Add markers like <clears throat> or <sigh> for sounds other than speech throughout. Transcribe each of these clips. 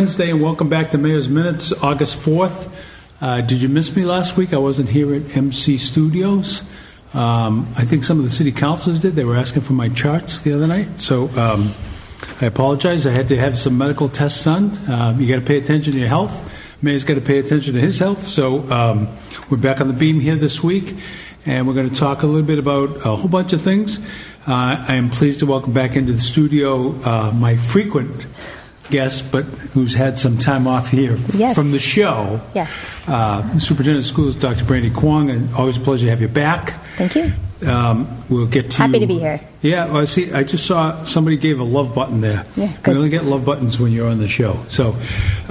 Wednesday, and welcome back to Mayor's Minutes, August 4th. Uh, did you miss me last week? I wasn't here at MC Studios. Um, I think some of the city councilors did. They were asking for my charts the other night. So um, I apologize. I had to have some medical tests done. Uh, you got to pay attention to your health. Mayor's got to pay attention to his health. So um, we're back on the beam here this week, and we're going to talk a little bit about a whole bunch of things. Uh, I am pleased to welcome back into the studio uh, my frequent guest, but who's had some time off here Yes. from the show. Yes. Uh, Superintendent of Schools, Dr. Brandi Kwong, and always a pleasure to have you back. Thank you. Um, we'll get to Happy to be here. Yeah, well, I see. I just saw somebody gave a love button there. Yeah, we only get love buttons when you're on the show. So,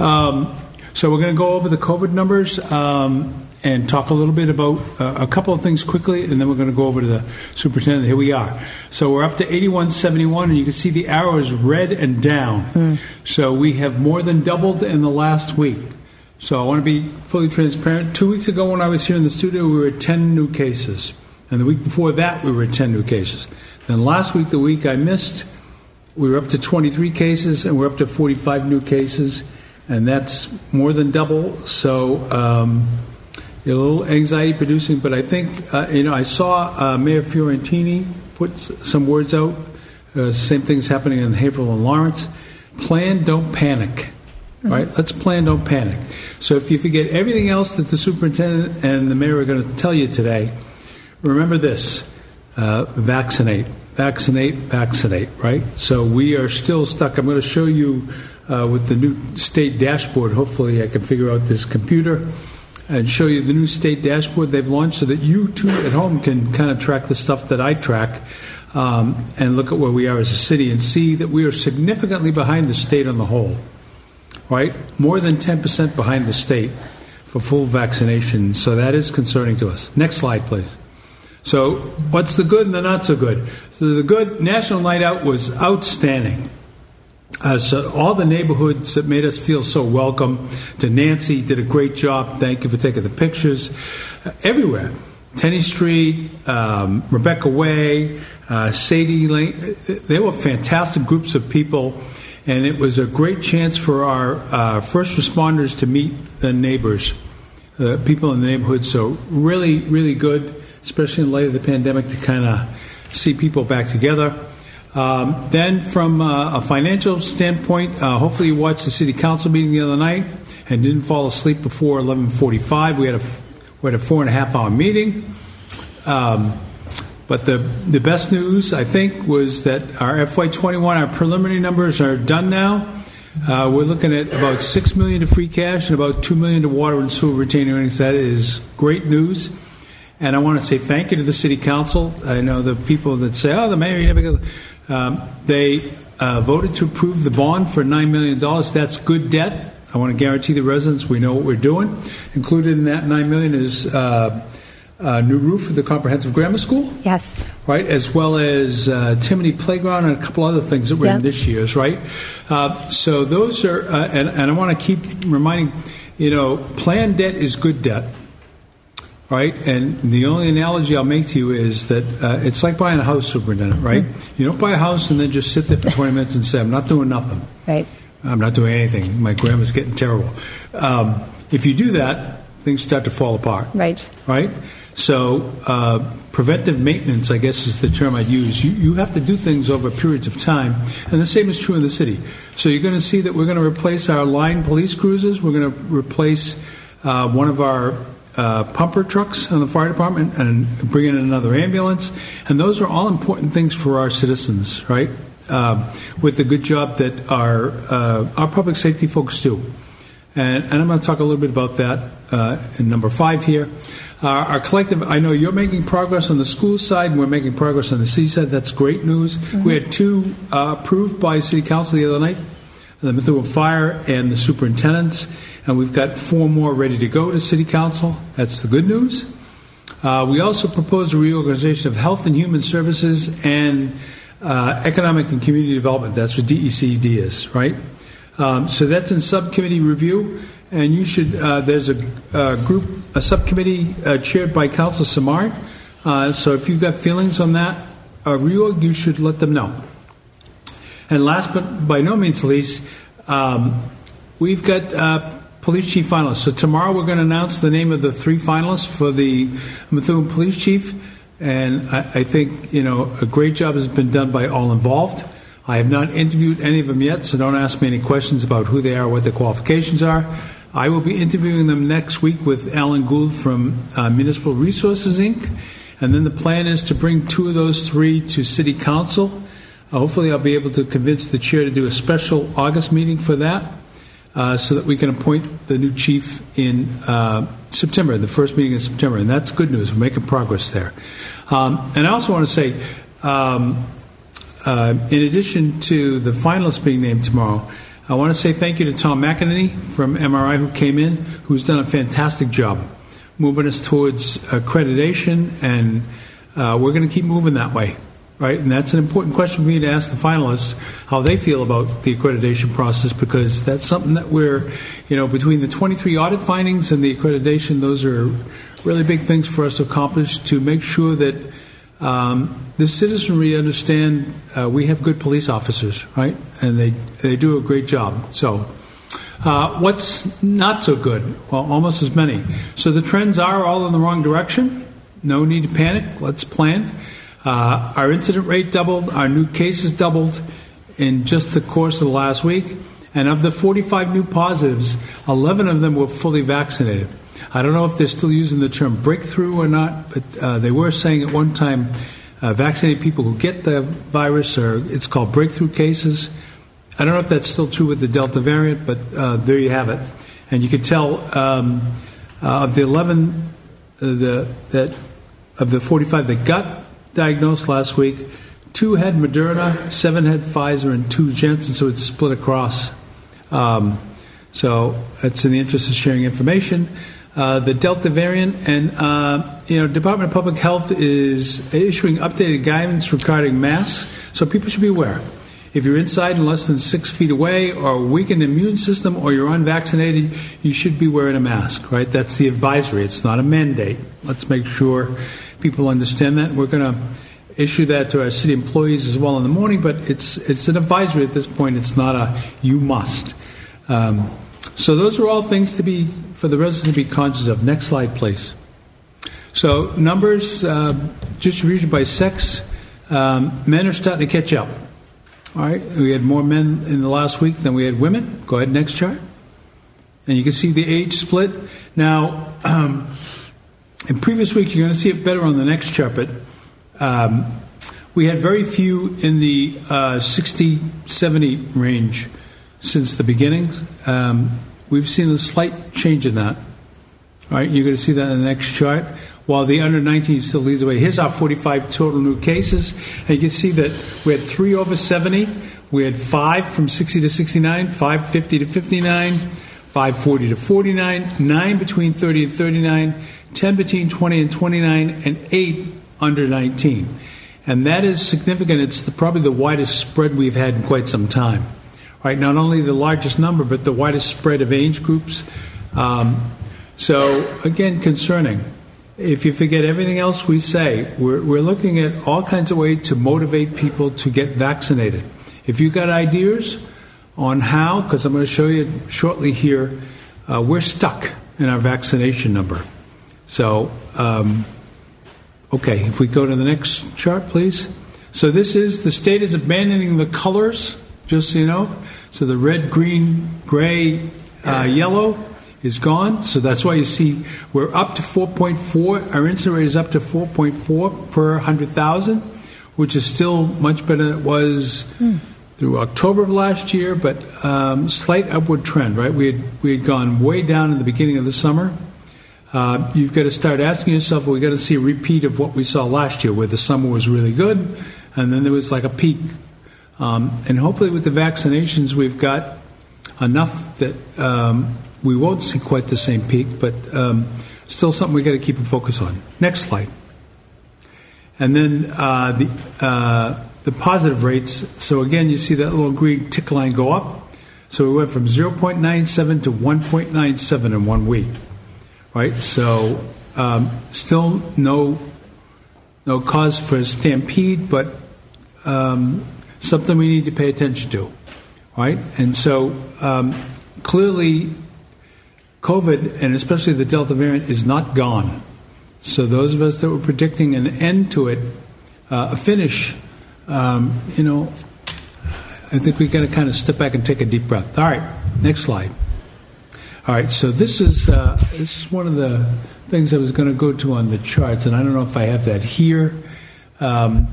um, so we're going to go over the COVID numbers um, and talk a little bit about uh, a couple of things quickly, and then we're going to go over to the superintendent. Here we are. So we're up to 8171, and you can see the arrow is red and down. Hmm. So we have more than doubled in the last week. So I want to be fully transparent. Two weeks ago, when I was here in the studio, we were at 10 new cases. And the week before that, we were at 10 new cases. Then last week, the week I missed, we were up to 23 cases, and we're up to 45 new cases. And that's more than double. So um, a little anxiety producing, but I think, uh, you know, I saw uh, Mayor Fiorentini put s- some words out. Uh, same thing's happening in Haverhill and Lawrence. Plan, don't panic. Right? Let's plan, don't panic. So if you forget everything else that the superintendent and the mayor are going to tell you today, remember this uh, vaccinate, vaccinate, vaccinate, right? So we are still stuck. I'm going to show you uh, with the new state dashboard. Hopefully, I can figure out this computer and show you the new state dashboard they've launched so that you too at home can kind of track the stuff that I track um, and look at where we are as a city and see that we are significantly behind the state on the whole right? More than 10% behind the state for full vaccination. So that is concerning to us. Next slide, please. So, what's the good and the not so good? So, the good National Night Out was outstanding. Uh, so all the neighborhoods that made us feel so welcome. To Nancy, did a great job. Thank you for taking the pictures. Uh, everywhere, Tenny Street, um, Rebecca Way, uh, Sadie Lane. They were fantastic groups of people, and it was a great chance for our uh, first responders to meet the neighbors, uh, people in the neighborhood. So really, really good, especially in light of the pandemic, to kind of see people back together. Um, then, from uh, a financial standpoint, uh, hopefully you watched the city council meeting the other night and didn't fall asleep before 11:45. We had a we had a four and a half hour meeting. Um, but the the best news, I think, was that our FY21, our preliminary numbers are done now. Uh, we're looking at about six million to free cash and about two million to water and sewer retained earnings. That is great news. And I want to say thank you to the city council. I know the people that say, "Oh, the mayor never." Goes. Um, they uh, voted to approve the bond for nine million dollars. That's good debt. I want to guarantee the residents we know what we're doing. Included in that 9 million is uh, a new roof for the comprehensive grammar school, Yes. right, as well as uh, Timony Playground and a couple other things that were in this year's, right. Uh, so those are, uh, and, and I want to keep reminding, you know, planned debt is good debt right? And the only analogy I'll make to you is that uh, it's like buying a house, superintendent, right? You don't buy a house and then just sit there for 20 minutes and say, I'm not doing nothing. Right. I'm not doing anything. My grandma's getting terrible. Um, if you do that, things start to fall apart, Right. right? So, uh, preventive maintenance, I guess, is the term I'd use. You, you have to do things over periods of time, and the same is true in the city. So, you're going to see that we're going to replace our line police cruisers. We're going to replace uh, one of our uh, pumper trucks on the fire department and bring in another ambulance. And those are all important things for our citizens, right? Um, with the good job that our uh, our public safety folks do. And, and I'm going to talk a little bit about that uh, in number five here. Uh, our collective, I know you're making progress on the school side, and we're making progress on the city side. That's great news. We had two uh, approved by City Council the other night the Methuen Fire and the superintendents, and we've got four more ready to go to City Council. That's the good news. Uh, we also propose a reorganization of Health and Human Services and uh, Economic and Community Development. That's what DECD is, right? Um, so that's in subcommittee review, and you should. Uh, there's a, a group, a subcommittee uh, chaired by Council Samard. Uh, so if you've got feelings on that uh, reorg, you should let them know. And last but by no means least, Um, we've got police chief finalists. So tomorrow we're going to announce the name of the three finalists for the Methuen police chief, and I, I think you know a great job has been done by all involved. I have not interviewed any of them yet, so don't ask me any questions about who they are, what their qualifications are. I will be interviewing them next week with Alan Gould from uh, Municipal Resources Inc. And then the plan is to bring two of those three to City Council. Uh, hopefully, I'll be able to convince the chair to do a special August meeting for that uh, so that we can appoint the new chief in uh, September, the first meeting in September. And that's good news. We're making progress there. Um, and I also want to say, um, uh, in addition to the finalists being named tomorrow, I want to say thank you to Tom McEnany from MRI who came in, who's done a fantastic job moving us towards accreditation, and uh, we're going to keep moving that way, right? And that's an important question for me to ask the finalists how they feel about the accreditation process because that's something that we're, you know, between the 23 audit findings and the accreditation, those are really big things for us to accomplish to make sure that um, the citizenry understand uh, we have good police officers, right? And they, they do a great job. So, uh, what's not so good? Well, almost as many. So the trends are all in the wrong direction. No need to panic. Let's plan. Uh, our incident rate doubled, our new cases doubled in just the course of the last week. And of the 45 new positives, 11 of them were fully vaccinated. I don't know if they're still using the term breakthrough or not, but uh, they were saying at one time uh, vaccinated people who get the virus are it's called breakthrough cases. I don't know if that's still true with the Delta variant, but uh, there you have it. And you can tell um, uh, of the 11 uh, the, that of the 45 that got diagnosed last week, two had Moderna, seven had Pfizer, and two Janssen. So it's split across. Um, so it's in the interest of sharing information. Uh, the Delta variant, and uh, you know, Department of Public Health is issuing updated guidance regarding masks, so people should be aware. If you're inside and less than six feet away, or a weakened immune system, or you're unvaccinated, you should be wearing a mask. Right? That's the advisory. It's not a mandate. Let's make sure people understand that. We're going to issue that to our city employees as well in the morning, but it's it's an advisory at this point. It's not a you must. Um, so those are all things to be for the residents to be conscious of. Next slide, please. So numbers uh, distribution by sex. Um, men are starting to catch up. All right, we had more men in the last week than we had women. Go ahead, next chart. And you can see the age split. Now, um, <clears throat> in previous weeks, you're going to see it better on the next chart, um, we had very few in the uh, 60, 70 range since the beginning. Um, we've seen a slight change in that. All right, you're going to see that in the next chart while the under 19 still leads the way. Here's our 45 total new cases. And you can see that we had three over 70, we had five from 60 to 69, 550 to 59, 540 to 49, nine between 30 and 39, 10 between 20 and 29, and eight under 19. And that is significant. It's the, probably the widest spread we've had in quite some time. Right, not only the largest number, but the widest spread of age groups. Um, so, again, concerning if you forget everything else we say, we're, we're looking at all kinds of ways to motivate people to get vaccinated. If you've got ideas on how, because I'm going to show you shortly here, uh, we're stuck in our vaccination number. So, um, okay, if we go to the next chart, please. So, this is the state is abandoning the colors, just so you know. So, the red, green, gray, uh, yellow is gone. So that's why you see we're up to 4.4. Our incident rate is up to 4.4 per 100,000, which is still much better than it was mm. through October of last year, but um, slight upward trend, right? We had, we had gone way down in the beginning of the summer. Uh, you've got to start asking yourself, well, we got to see a repeat of what we saw last year, where the summer was really good, and then there was like a peak. Um, and hopefully, with the vaccinations, we've got enough that um, we won't see quite the same peak, but um, still something we've got to keep a focus on. Next slide. And then uh, the uh, the positive rates. So again, you see that little green tick line go up. So we went from 0.97 to 1.97 in one week, right? So um, still no no cause for a stampede, but um, something we need to pay attention to. right? And so um, clearly, COVID and especially the Delta variant is not gone. So those of us that were predicting an end to it, uh, a finish, um, you know, I think we got to kind of step back and take a deep breath. All right, next slide. All right, so this is uh, this is one of the things I was going to go to on the charts, and I don't know if I have that here. Um,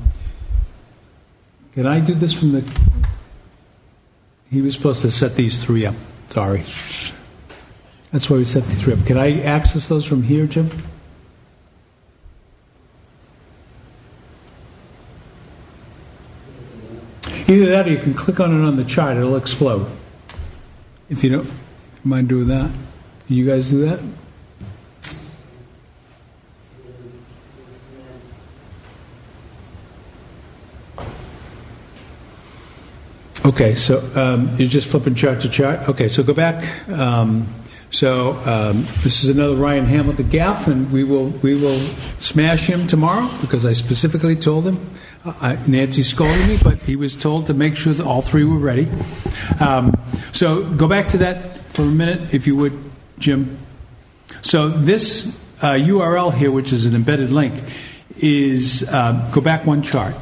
can I do this from the? He was supposed to set these three up. Sorry, that's why we set these three up. Can I access those from here, Jim? Either that or you can click on it on the chart, it'll explode. If you don't mind doing that. You guys do that? Okay, so um, you're just flipping chart to chart. Okay, so go back. Um, so um, this is another Ryan Hamilton gaff, and we will we will smash him tomorrow because I specifically told him uh, Nancy scolded me, but he was told to make sure that all three were ready. Um, so go back to that for a minute, if you would, Jim. So this uh, URL here, which is an embedded link, is uh, go back one chart.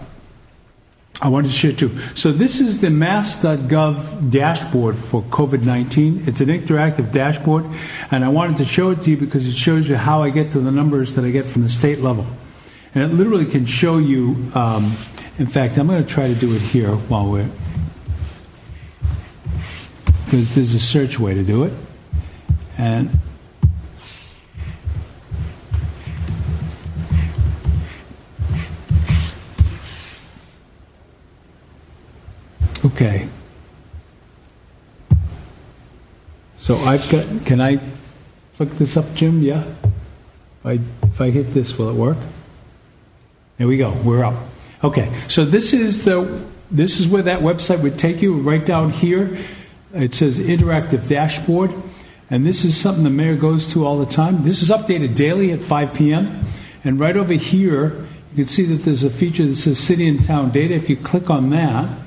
I wanted to share too. So this is the mass.gov dashboard for COVID-19. It's an interactive dashboard, and I wanted to show it to you because it shows you how I get to the numbers that I get from the state level. And it literally can show you, um, in fact, I'm going to try to do it here while we're, because there's a search way to do it. And Okay. So I've got, can I flick this up, Jim? Yeah? If I, if I hit this, will it work? There we go. We're up. Okay. So this is the this is where that website would take you. Right down here, it says interactive dashboard, and this is something the mayor goes to all the time. This is updated daily at 5 p.m. And right over here, you can see that there's a feature that says city and town data. If you click on that,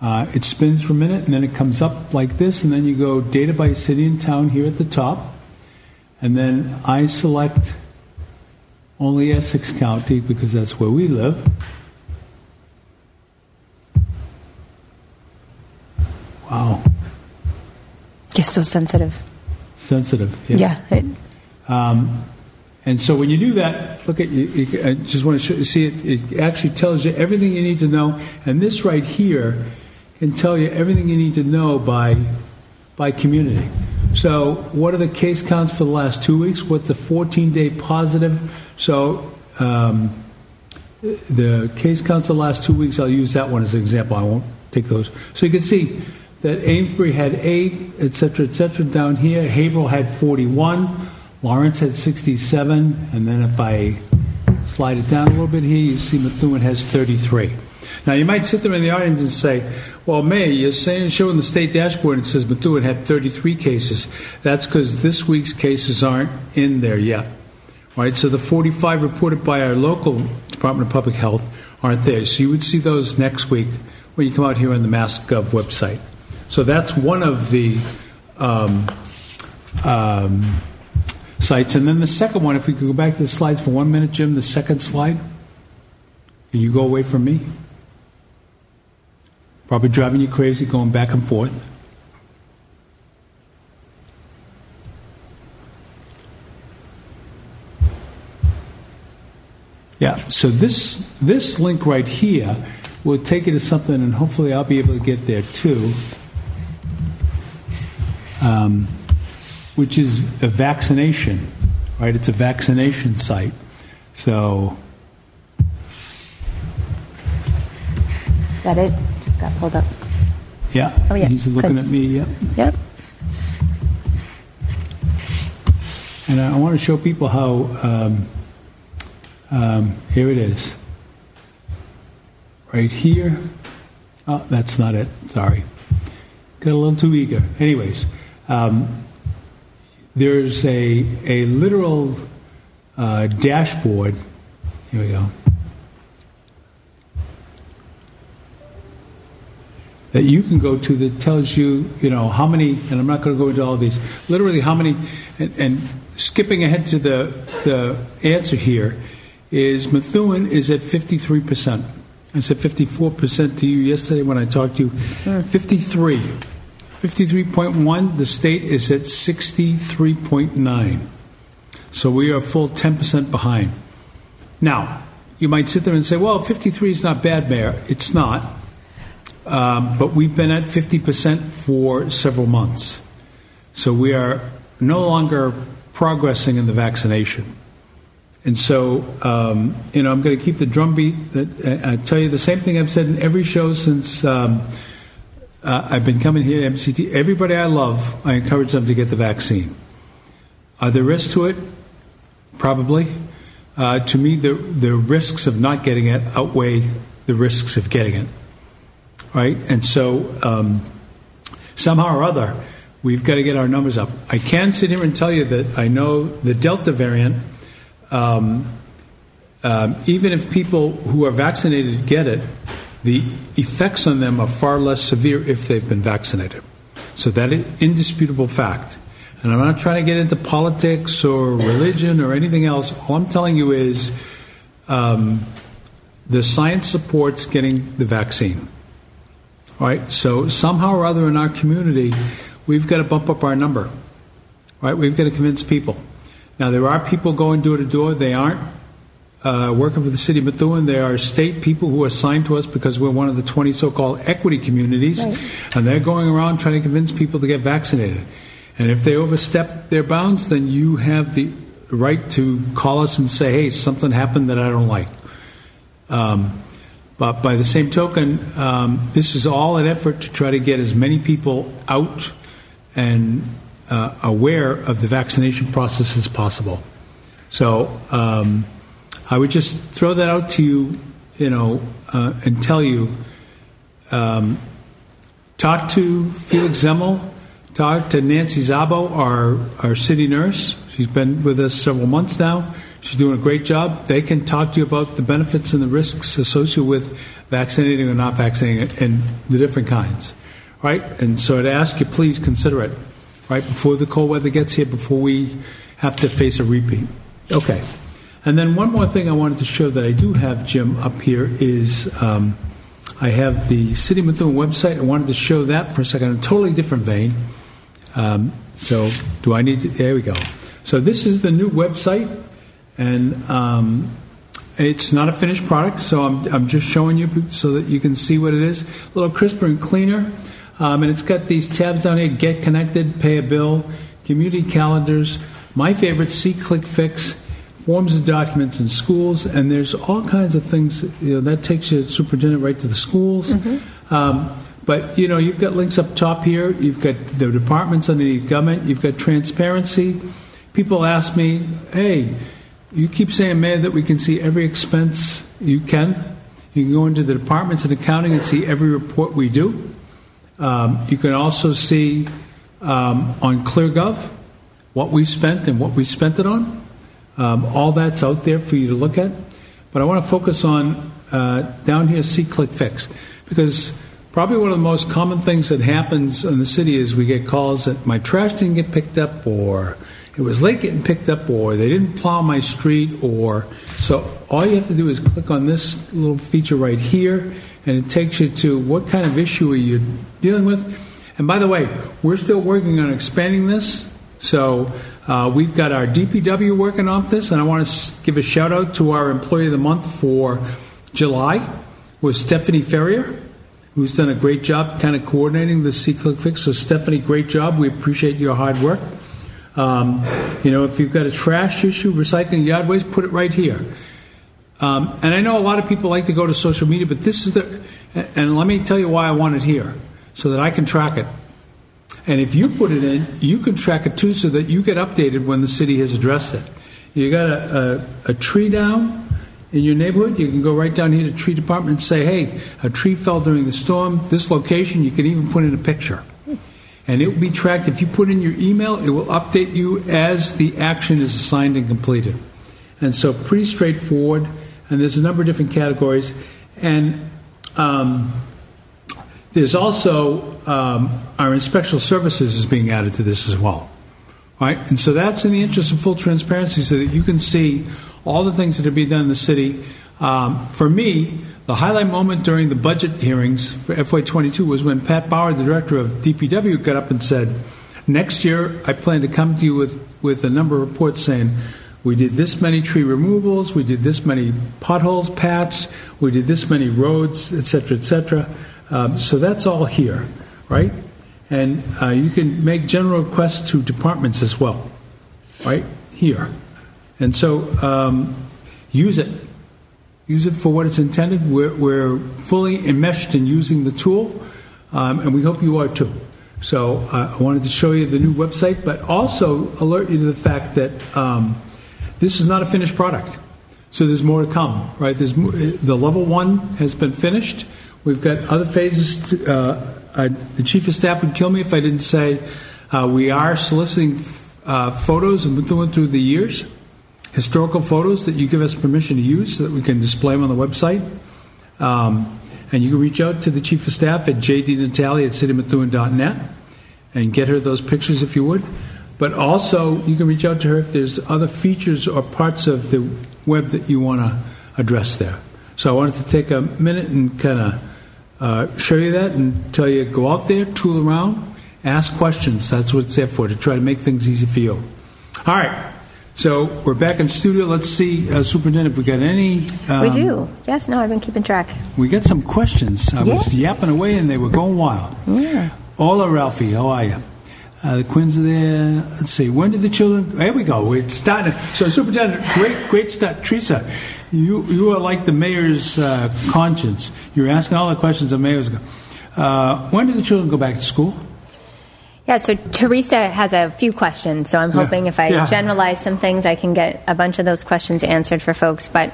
uh, it spins for a minute, and then it comes up like this, and then you go data by city and town here at the top, and then I select only Essex County because that's where we live. Wow. You're so sensitive. Sensitive. Yeah. yeah it, um, and so when you do that, look at you. you I just want to show, see it. It actually tells you everything you need to know, and this right here can tell you everything you need to know by by community. So, what are the case counts for the last two weeks? What's the 14 day positive? So, um, the case counts the last two weeks, I'll use that one as an example. I won't take those. So, you can see that Amesbury had eight, et cetera, et cetera, down here. Haverhill had 41. Lawrence had 67. And then if I slide it down a little bit here, you see Methuen has 33. Now, you might sit there in the audience and say, well, May, you're saying, showing the state dashboard, it says Methuen had 33 cases. That's because this week's cases aren't in there yet. Right? So the 45 reported by our local Department of Public Health aren't there. So you would see those next week when you come out here on the MassGov website. So that's one of the um, um, sites. And then the second one, if we could go back to the slides for one minute, Jim, the second slide. Can you go away from me? Probably driving you crazy going back and forth. Yeah, so this this link right here will take you to something, and hopefully I'll be able to get there too, um, which is a vaccination, right? It's a vaccination site. So. Is that it? Just got pulled up. Yeah. Oh, yeah. He's looking Good. at me. Yep. Yep. And I want to show people how. Um, um, here it is. Right here. Oh, that's not it. Sorry. Got a little too eager. Anyways, um, there's a a literal uh, dashboard. Here we go. that you can go to that tells you, you know, how many, and I'm not going to go into all these, literally how many, and, and skipping ahead to the, the answer here, is Methuen is at 53%. I said 54% to you yesterday when I talked to you. 53. 53.1, the state is at 63.9. So we are full 10% behind. Now, you might sit there and say, well, 53 is not bad, Mayor. It's not. Um, but we've been at 50% for several months. So we are no longer progressing in the vaccination. And so, um, you know, I'm going to keep the drumbeat. That I tell you the same thing I've said in every show since um, uh, I've been coming here to MCT. Everybody I love, I encourage them to get the vaccine. Are there risks to it? Probably. Uh, to me, the the risks of not getting it outweigh the risks of getting it. Right, and so um, somehow or other, we've got to get our numbers up. I can sit here and tell you that I know the Delta variant um, um, even if people who are vaccinated get it, the effects on them are far less severe if they've been vaccinated. So that is indisputable fact. And I'm not trying to get into politics or religion or anything else. All I'm telling you is um, the science supports getting the vaccine. All right. So somehow or other in our community, we've got to bump up our number. Right. We've got to convince people. Now, there are people going door to door. They aren't uh, working for the city of Methuen. There are state people who are assigned to us because we're one of the 20 so called equity communities. Right. And they're going around trying to convince people to get vaccinated. And if they overstep their bounds, then you have the right to call us and say, hey, something happened that I don't like. Um, but by the same token, um, this is all an effort to try to get as many people out and uh, aware of the vaccination process as possible. So um, I would just throw that out to you, you know, uh, and tell you um, talk to Felix Zemmel, talk to Nancy Zabo, our, our city nurse. She's been with us several months now. She's doing a great job. They can talk to you about the benefits and the risks associated with vaccinating or not vaccinating and the different kinds. Right? And so I'd ask you, please consider it right before the cold weather gets here, before we have to face a repeat. Okay. And then one more thing I wanted to show that I do have, Jim, up here is um, I have the City of Methuen website. I wanted to show that for a second a totally different vein. Um, so, do I need to? There we go. So, this is the new website, and um, it's not a finished product, so I'm, I'm just showing you so that you can see what it is. A little crisper and cleaner. Um, and it's got these tabs down here Get Connected, Pay a Bill, Community Calendars, my favorite, See Click Fix, Forms of Documents in Schools, and there's all kinds of things. You know, that takes you, superintendent, right to the schools. Um, but, you know, you've got links up top here, you've got the departments underneath government, you've got transparency. People ask me, hey, you keep saying, man, that we can see every expense you can. You can go into the departments and accounting and see every report we do. Um, you can also see um, on ClearGov what we spent and what we spent it on. Um, all that's out there for you to look at. But I want to focus on uh, down here, see click fix, because probably one of the most common things that happens in the city is we get calls that my trash didn't get picked up, or it was late getting picked up, or they didn't plow my street, or so. All you have to do is click on this little feature right here, and it takes you to what kind of issue are you dealing with. And by the way, we're still working on expanding this. Uh, we've got our DPW working off this, and I want to give a shout out to our Employee of the Month for July was Stephanie Ferrier, who's done a great job kind of coordinating the See Click Fix. So Stephanie, great job. We appreciate your hard work. Um, you know, if you've got a trash issue, recycling yard waste, put it right here. Um, and I know a lot of people like to go to social media, but this is the, and let me tell you why I want it here, so that I can track it. And if you put it in, you can track it too, so that you get updated when the city has addressed it. You got a, a, a tree down in your neighborhood, you can go right down here to tree department and say, hey, a tree fell during the storm, this location, you can even put in a picture. And it will be tracked. If you put in your email, it will update you as the action is assigned and completed. And so, pretty straightforward. And there's a number of different categories. And um, There's also um, our inspection services is being added to this as well, right? And so that's in the interest of full transparency, so that you can see all the things that are being done in the city. Um, for me, the highlight moment during the budget hearings for FY22 was when Pat Bauer, the director of DPW, got up and said, "Next year, I plan to come to you with with a number of reports saying." We did this many tree removals. We did this many potholes patched. We did this many roads, et cetera, et cetera. Um, so that's all here, right? And uh, you can make general requests to departments as well, right? Here. And so um, use it. Use it for what it's intended. We're, we're fully enmeshed in using the tool, um, and we hope you are too. So uh, I wanted to show you the new website, but also alert you to the fact that um, this is not a finished product. So there's more to come, right? There's more, the level one has been finished. We've got other phases. To, uh, I, the chief of staff would kill me if I didn't say uh, we are soliciting uh, photos and going through the years, historical photos that you give us permission to use so that we can display them on the website. Um, and you can reach out to the chief of staff at jdnatalie at citymethuen.net and get her those pictures if you would. But also, you can reach out to her if there's other features or parts of the web that you want to address there. So I wanted to take a minute and kind of uh, show you that and tell you go out there, tool around, ask questions. That's what it's there for, to try to make things easy for you. All right. So we're back in studio. Let's see, uh, Superintendent, if we got any. Um, We do. Yes, no, I've been keeping track. We got some questions. I was yapping away and they were going wild. Yeah. Hola, Ralphie. How are you? Uh, the Quins are there. Let's see. When did the children? There we go. We're starting. So, Superintendent, great, great start. Teresa, you you are like the mayor's uh, conscience. You're asking all the questions the mayor's. Uh, when did the children go back to school? Yeah, so Teresa has a few questions, so I'm Yeah. hoping if I Yeah. generalize some things, I can get a bunch of those questions answered for folks. But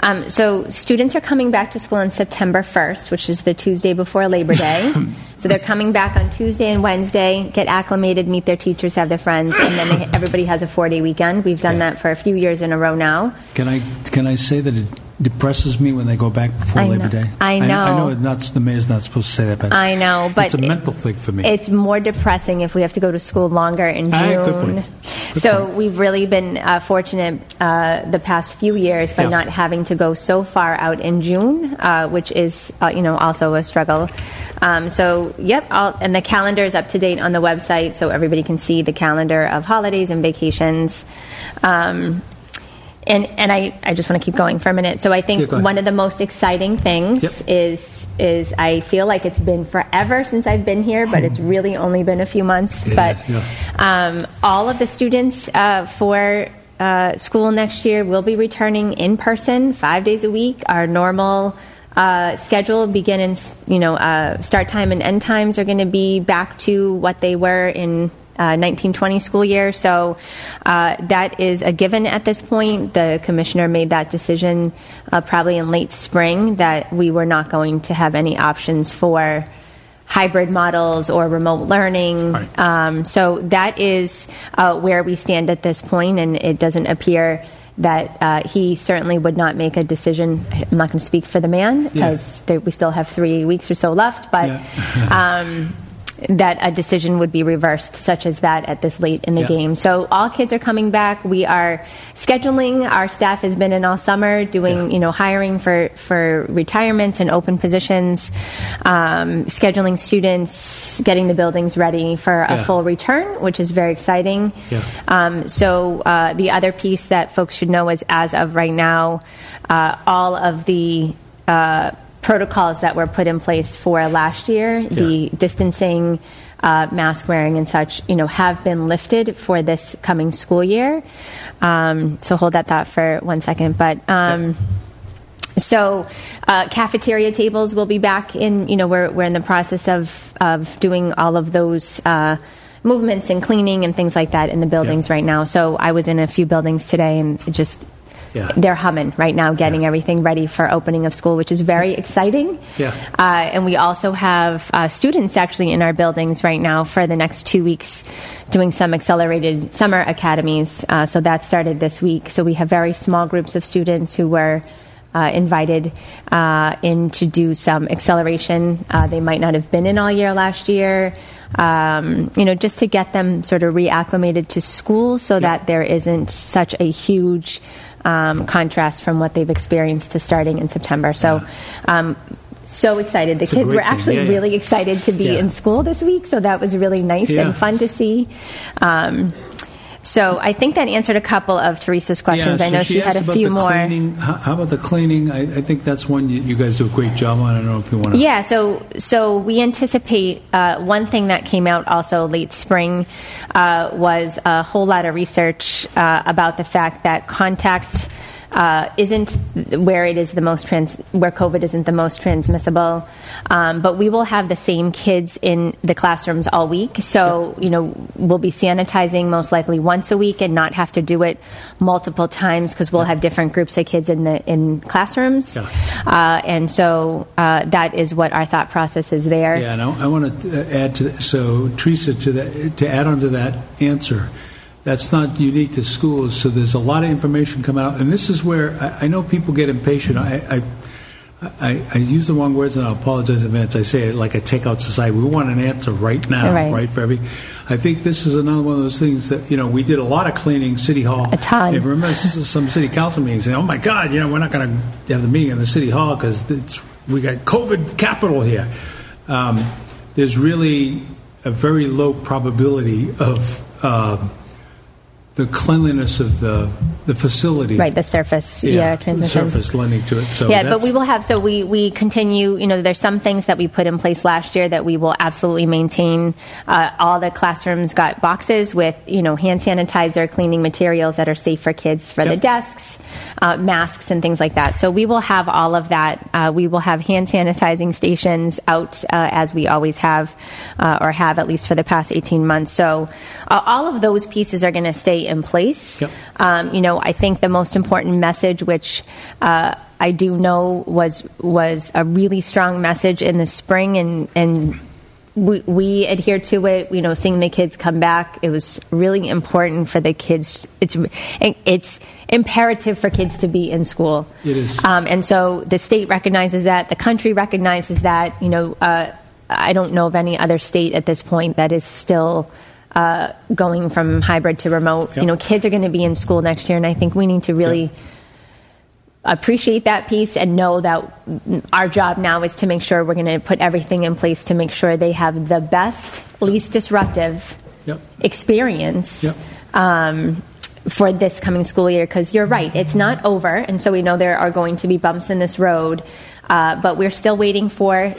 um, so students are coming back to school on September 1st, which is the Tuesday before Labor Day. <laughs> so they're coming back on Tuesday and Wednesday, get acclimated, meet their teachers, have their friends, and then they, everybody has a four day weekend. We've done Yeah. that for a few years in a row now. Can I can I say that it depresses me when they go back before I Labor know. Day? I know. I, know. know. It's not, the mayor's not supposed to say that, but I know, but it's a it- mental thing for me. It's more depressing if we have to go to school longer in June. Ah, good point. Good so point. we've really been uh, fortunate uh, the past few years by Yeah. not having to go so far out in June, uh, which is uh, you know also a struggle. Um, so yep, I'll, and the calendar is up to date on the website, so everybody can see the calendar of holidays and vacations. Um, and and I, I just want to keep going for a minute. So I think ahead. one of the most exciting things Yep. is is I feel like it's been forever since I've been here, but it's really only been a few months. It but is, yeah. um, all of the students uh, for uh, school next year will be returning in person five days a week. Our normal uh, schedule begin and you know uh, start time and end times are going to be back to what they were in. Uh, 1920 school year, so uh, that is a given at this point. The commissioner made that decision uh, probably in late spring that we were not going to have any options for hybrid models or remote learning. Right. Um, so that is uh, where we stand at this point, and it doesn't appear that uh, he certainly would not make a decision. I'm not going to speak for the man because we still have three weeks or so left, but. um, that a decision would be reversed, such as that at this late in the Yeah. game. So all kids are coming back. We are scheduling. Our staff has been in all summer doing, Yeah. you know, hiring for for retirements and open positions, um, scheduling students, getting the buildings ready for a Yeah. full return, which is very exciting. Um, so uh, the other piece that folks should know is, as of right now, uh, all of the uh, protocols that were put in place for last year, the distancing, uh, mask wearing, and such, you know, have been lifted for this coming school year. Um, so hold that thought for one second, but. Um, so, uh, cafeteria tables will be back in. You know, we're we're in the process of of doing all of those uh, movements and cleaning and things like that in the buildings Yeah. right now. So, I was in a few buildings today and it just Yeah. they're humming right now, getting Yeah. everything ready for opening of school, which is very exciting. Yeah. Uh, and we also have uh, students actually in our buildings right now for the next two weeks doing some accelerated summer academies. Uh, so that started this week. So we have very small groups of students who were uh, invited uh, in to do some acceleration. Uh, they might not have been in all year last year. Um, you know, just to get them sort of reacclimated to school so that there isn't such a huge um, contrast from what they've experienced to starting in September. So, um, so excited. The It's kids were actually Yeah, yeah. really excited to be Yeah. in school this week, so that was really nice and fun to see. Um, so I think that answered a couple of Teresa's questions. Yeah, I know she, had a few the more. Cleaning. How, how about the cleaning? I, I think that's one you, you guys do a great job on. I don't know if you want to. Yeah, so so we anticipate uh, one thing that came out also late spring uh, was a whole lot of research uh, about the fact that contact uh, isn't where it is the most trans where COVID isn't the most transmissible, um, but we will have the same kids in the classrooms all week. So you know we'll be sanitizing most likely once a week and not have to do it multiple times because we'll have different groups of kids in the in classrooms, uh, and so uh, that is what our thought process is there. Yeah, and I, I want to add to that. So, Teresa, to that, to add on to that answer, that's not unique to schools. So, there's a lot of information coming out, and this is where I, I know people get impatient. I, I, I, I use the wrong words, and I apologize in advance. I say it like a takeout society. We want an answer right now, Right. right? For every, I think this is another one of those things that you know we did a lot of cleaning City Hall. A ton. And remember some city council meetings saying, "Oh my God, you know we're not going to have the meeting in the city hall because we got COVID capital here." Um, there's really a very low probability of um, the cleanliness of the the facility. Right, the surface, yeah, the transmission. surface lending to it. So yeah, but we will have, so we, we continue, you know, there's some things that we put in place last year that we will absolutely maintain. Uh, all the classrooms got boxes with, you know, hand sanitizer, cleaning materials that are safe for kids for the desks, uh, masks, and things like that. So we will have all of that. Uh, we will have hand sanitizing stations out uh, as we always have, uh, or have at least for the past 18 months. So uh, all of those pieces are going to stay in place. Yep. Um, you know, I think the most important message, which uh, I do know was was a really strong message in the spring, and and we, we adhere to it. You know, seeing the kids come back, it was really important for the kids. It's it's imperative for kids to be in school. It is. um, and so the state recognizes that, the country recognizes that. You know, uh, I don't know of any other state at this point that is still uh, going from hybrid to remote. Yep. You know, kids are going to be in school next year, and I think we need to really Yep. appreciate that piece and know that our job now is to make sure we're going to put everything in place to make sure they have the best, least disruptive Yep. experience. Yep. Um, for this coming school year, because you're right, it's not over, and so we know there are going to be bumps in this road, uh, but we're still waiting for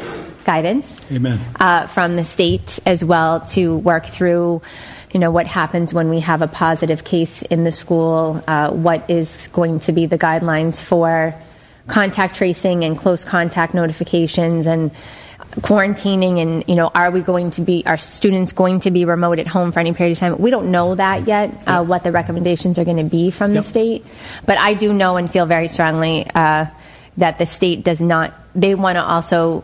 guidance Amen. uh, from the state as well to work through, you know, what happens when we have a positive case in the school, uh, what is going to be the guidelines for contact tracing and close contact notifications and quarantining and you know are we going to be are students going to be remote at home for any period of time we don't know that yet uh, what the recommendations are going to be from Yep. the state but i do know and feel very strongly uh, that the state does not they want to also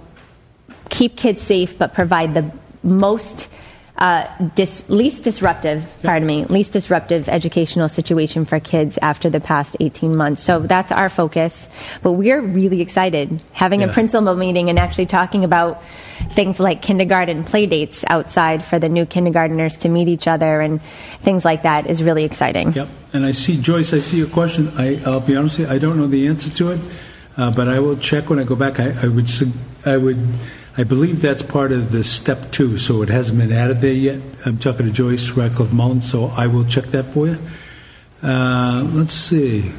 keep kids safe but provide the most uh, dis- least disruptive pardon me least disruptive educational situation for kids after the past 18 months so that's our focus but we're really excited having a principal meeting and actually talking about things like kindergarten play dates outside for the new kindergarteners to meet each other and things like that is really exciting Yep. And I see, Joyce, I see your question. I, I'll be honest with you, I don't know the answer to it, uh, but I will check when I go back. I, I would, I would, I believe that's part of the step two, so it hasn't been added there yet. I'm talking to Joyce Radcliffe Mullins, so I will check that for you. Uh, let's see.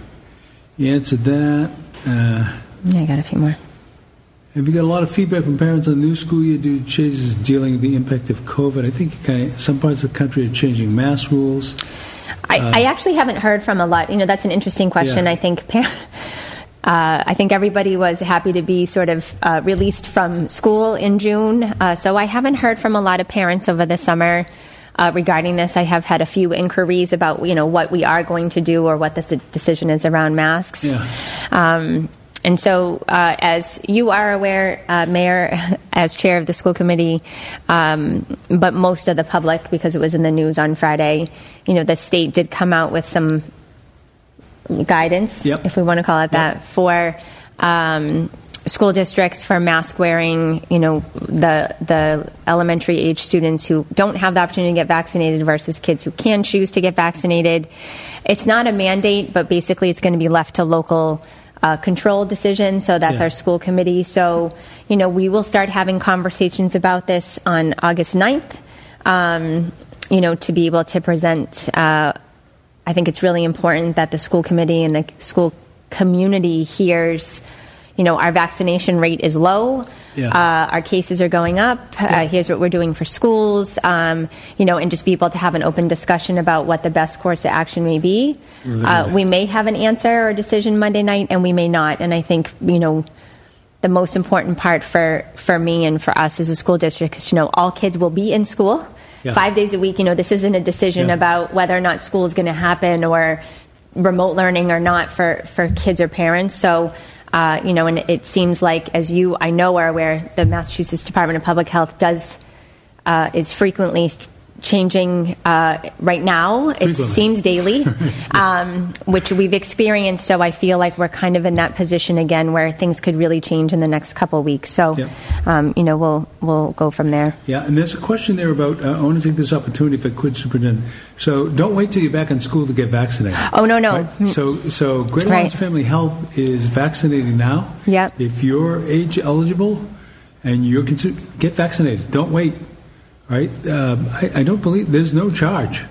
You answered that. Uh, yeah i got a few more have you got a lot of feedback from parents on the new school year due to changes dealing with the impact of COVID? I think kind of, some parts of the country are changing mask rules. I, I actually haven't heard from a lot. You know, that's an interesting question. Yeah. I think. <laughs> par- Uh, I think everybody was happy to be sort of uh, released from school in June. Uh, so I haven't heard from a lot of parents over the summer uh, regarding this. I have had a few inquiries about you know what we are going to do or what the s- decision is around masks. Yeah. Um, and so, uh, as you are aware, uh, Mayor, <laughs> as chair of the school committee, um, but most of the public, because it was in the news on Friday, you know, the state did come out with some guidance, Yep. if we want to call it that, for um, school districts for mask wearing, you know, the the elementary age students who don't have the opportunity to get vaccinated versus kids who can choose to get vaccinated. It's not a mandate, but basically it's going to be left to local uh, control decision. So that's Yeah. our school committee. So, you know, we will start having conversations about this on August 9th, um, you know, to be able to present. Uh, I think it's really important that the school committee and the school community hears, you know, our vaccination rate is low. Yeah. Uh, our cases are going up. Uh, here's what we're doing for schools, um, you know, and just be able to have an open discussion about what the best course of action may be. Uh, we may have an answer or a decision Monday night, and we may not. And I think, you know, the most important part for, for me and for us as a school district is to know all kids will be in school Yeah. five days a week. You know, this isn't a decision Yeah. about whether or not school is going to happen or remote learning or not for, for kids or parents. So, uh, you know, and it seems like, as you I know are aware, the Massachusetts Department of Public Health does uh, is frequently changing uh, right now. It Frequently. seems daily, <laughs> um, which we've experienced. So I feel like we're kind of in that position again where things could really change in the next couple of weeks. So, Yep. um, you know, we'll we'll go from there. Yeah, and there's a question there about, uh, I want to take this opportunity if I could, Superintendent. So don't wait till you're back in school to get vaccinated. Oh no, no. Right? So, so Greater Right. Family Health is vaccinating now. Yep. If you're age eligible and you're consider, get vaccinated. Don't wait. Right? Um, I, I don't believe there's no charge.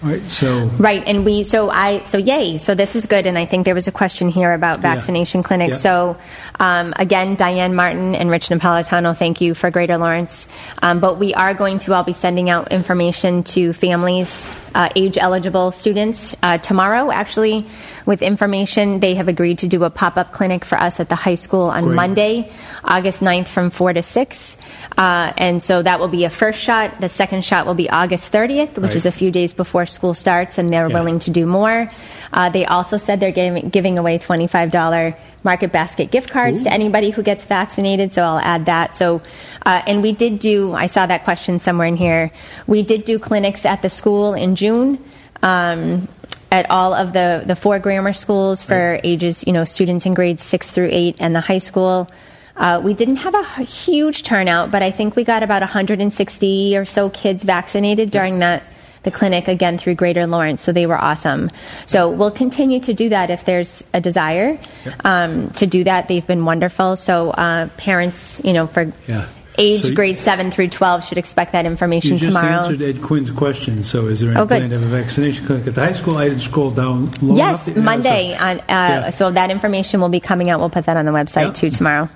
Right, So Right, and we so I so yay. So this is good, and I think there was a question here about Yeah. vaccination clinics. Yeah. So um, again, Diane Martin and Rich Napolitano, thank you for Greater Lawrence. Um, but we are going to all be sending out information to families, uh, age eligible students uh, tomorrow. Actually, with information, they have agreed to do a pop up clinic for us at the high school on Great. Monday, August 9th from four to six. Uh, and so that will be a first shot. The second shot will be August 30th, which Right. is a few days before school starts, and they're Yeah. willing to do more. Uh, they also said they're giving, giving away $25 Market Basket gift cards to anybody who gets vaccinated, so I'll add that. So, uh, and we did do, I saw that question somewhere in here. We did do clinics at the school in June. Um, at all of the, the four grammar schools for ages, you know, students in grades six through eight and the high school. Uh, we didn't have a huge turnout, but I think we got about 160 or so kids vaccinated during that the clinic again through Greater Lawrence. So they were awesome. So we'll continue to do that if there's a desire um, to do that. They've been wonderful. So uh, parents, you know, for Yeah. Age So grade seven through 12 should expect that information you just tomorrow. answered Ed Quinn's question. So is there any Oh, plan to have a vaccination clinic at the high school? I didn't scroll down low Yes, enough. Yeah, Monday. so- On, uh, Yeah. So that information will be coming out. We'll put that on the website Yeah. too tomorrow.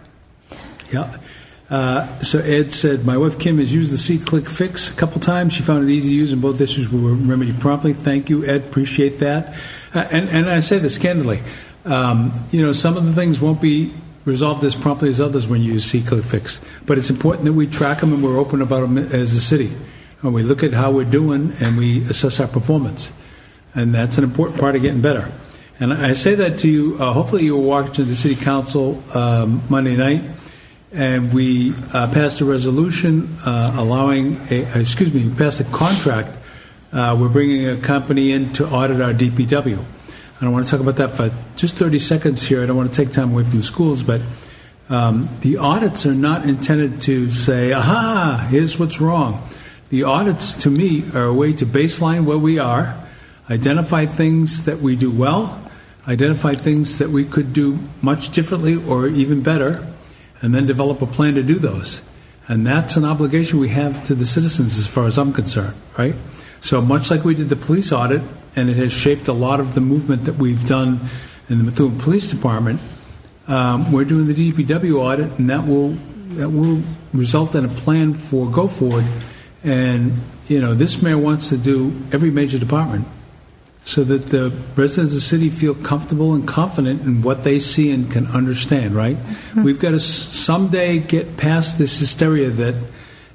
Yeah. Uh, so Ed said, my wife Kim has used the See Click Fix a couple times. She found it easy to use, and both issues were remedied promptly. Thank you, Ed. Appreciate that. Uh, and, and I say this candidly. Um, you know, some of the things won't be resolved as promptly as others when you see C Click Fix, but it's important that we track them and we're open about them as a city. And we look at how we're doing and we assess our performance. And that's an important part of getting better. And I say that to you. Uh, hopefully, you were watching the city council um, Monday night, and we uh, passed a resolution uh, allowing, a, uh, excuse me, we passed a contract. Uh, we're bringing a company in to audit our DPW. I want to talk about that for just 30 seconds here. I don't want to take time away from the schools, but um, the audits are not intended to say, aha, here's what's wrong. The audits, to me, are a way to baseline where we are, identify things that we do well, identify things that we could do much differently or even better, and then develop a plan to do those. And that's an obligation we have to the citizens as far as I'm concerned, right? So much like we did the police audit, and it has shaped a lot of the movement that we've done in the Methuen Police Department, um, we're doing the DPW audit, and that will that will result in a plan for go forward. And you know, this mayor wants to do every major department so that the residents of the city feel comfortable and confident in what they see and can understand. Right? We've got to someday get past this hysteria that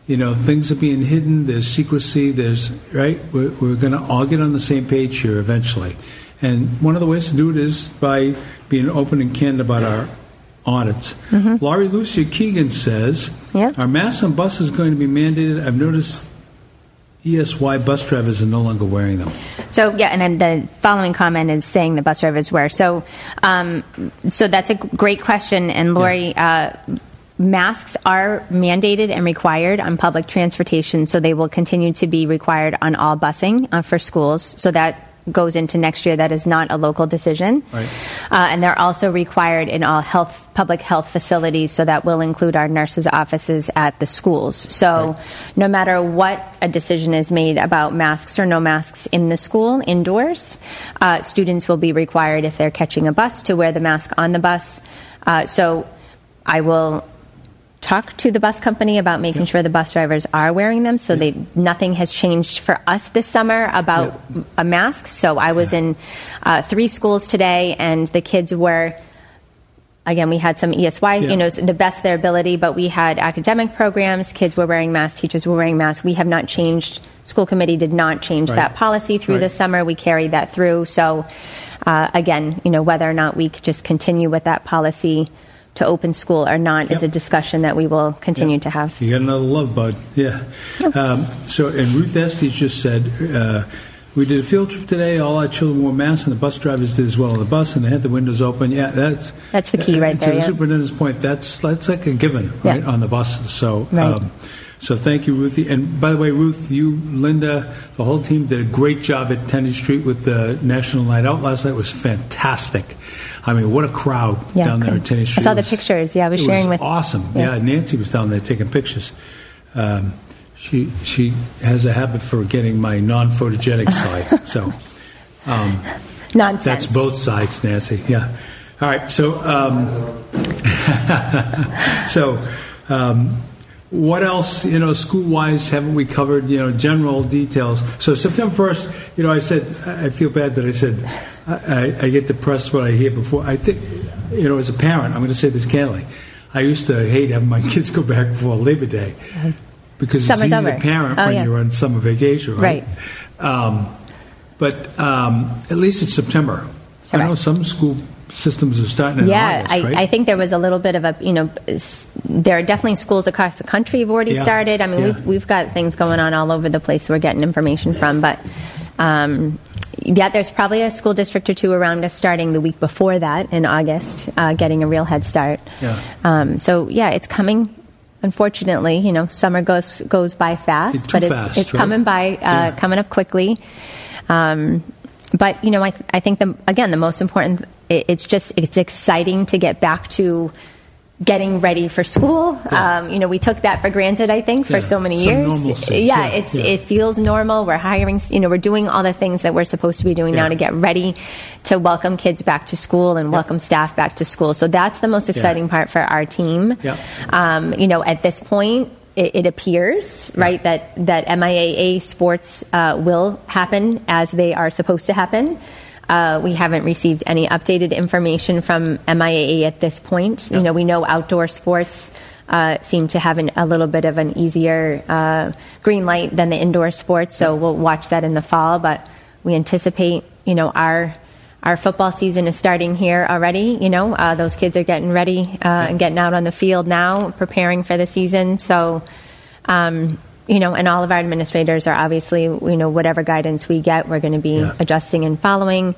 you know things are being hidden. There's secrecy. There's right. We're, we're going to all get on the same page here eventually. And one of the ways to do it is by being open and candid about our audits. Laurie Lucia Keegan says, Yeah. Our masks on buses is going to be mandated. I've noticed ESY bus drivers are no longer wearing them. So yeah, and then the following comment is saying the bus drivers wear. So, um, so that's a great question, and Lori. Uh, masks are mandated and required on public transportation, so they will continue to be required on all busing uh, for schools. So that goes into next year. That is not a local decision. Right. Uh, and they're also required in all health, public health facilities, so that will include our nurses' offices at the schools. So Right. no matter what a decision is made about masks or no masks in the school, indoors, uh, students will be required, if they're catching a bus, to wear the mask on the bus. Uh, so I will talk to the bus company about making sure the bus drivers are wearing them so they nothing has changed for us this summer about a mask. So i was in uh, three schools today and the kids were again we had some esy you know the best of their ability but we had academic programs. Kids were wearing masks teachers were wearing masks. We have not changed school committee did not change Right. that policy through Right. the summer. We carried that through. So uh, again you know whether or not we could just continue with that policy to open school or not is a discussion that we will continue to have You got another love bud, yeah. Um, so, and Ruth Estes just said, uh, we did a field trip today. All our children wore masks, and the bus drivers did as well on the bus, and they had the windows open. Yeah, that's That's the key right to there, the yeah. superintendent's point, that's that's like a given, Yeah. right, on the buses. So, um, so thank you, Ruthie. And by the way, Ruth, you, Linda, the whole team did a great job at Tenny Street with the National Night Out last night. It was fantastic. I mean, what a crowd Yeah, down there at Tenny I saw the pictures. Yeah, I was it sharing with- awesome. Yeah. yeah, Nancy was down there taking pictures. Um, she she has a habit for getting my non-photogenic <laughs> side. So nonsense that's both sides, Nancy. Yeah. All right. So um, <laughs> so um, what else? You know, school-wise, haven't we covered? You know, general details. So September first. You know, I said I feel bad that I said I, I, I get depressed when I hear before. I think you know, as a parent, I'm going to say this candidly. I used to hate having my <laughs> kids go back before Labor Day because Summer's it's easy over. to parent Oh, when yeah. you're on summer vacation, right? Right. Um, but um, at least it's September. I know some school systems are starting in yeah, August, I, right? I think there was a little bit of a, you know, there are definitely schools across the country have already Yeah. started. I mean, Yeah. we've, we've got things going on all over the place we're getting information from, but um, yeah, there's probably a school district or two around us starting the week before that in August, uh, getting a real head start. Yeah. Um, so yeah, it's coming. Unfortunately, you know, summer goes goes by fast, It's but it's, fast, it's right? coming by, uh, Yeah. coming up quickly. Um, but you know, I, th- I think the again the most important. It, it's just it's exciting to get back to getting ready for school. Yeah. Um, you know, we took that for granted. I think for Yeah, so many some years. Yeah, Yeah, it's it feels normal. We're hiring. You know, we're doing all the things that we're supposed to be doing now to get ready to welcome kids back to school and welcome staff back to school. So that's the most exciting part for our team. Yeah. Um, you know, at this point, it, it appears right that that MIAA sports uh, will happen as they are supposed to happen. Uh, we haven't received any updated information from MIAA at this point. You know, we know outdoor sports uh, seem to have an, a little bit of an easier uh, green light than the indoor sports, so we'll watch that in the fall. But we anticipate, you know, our our football season is starting here already. You know, uh, those kids are getting ready uh, and getting out on the field now, preparing for the season. So, um, you know, and all of our administrators are obviously, you know, whatever guidance we get, we're going to be Yeah. adjusting and following.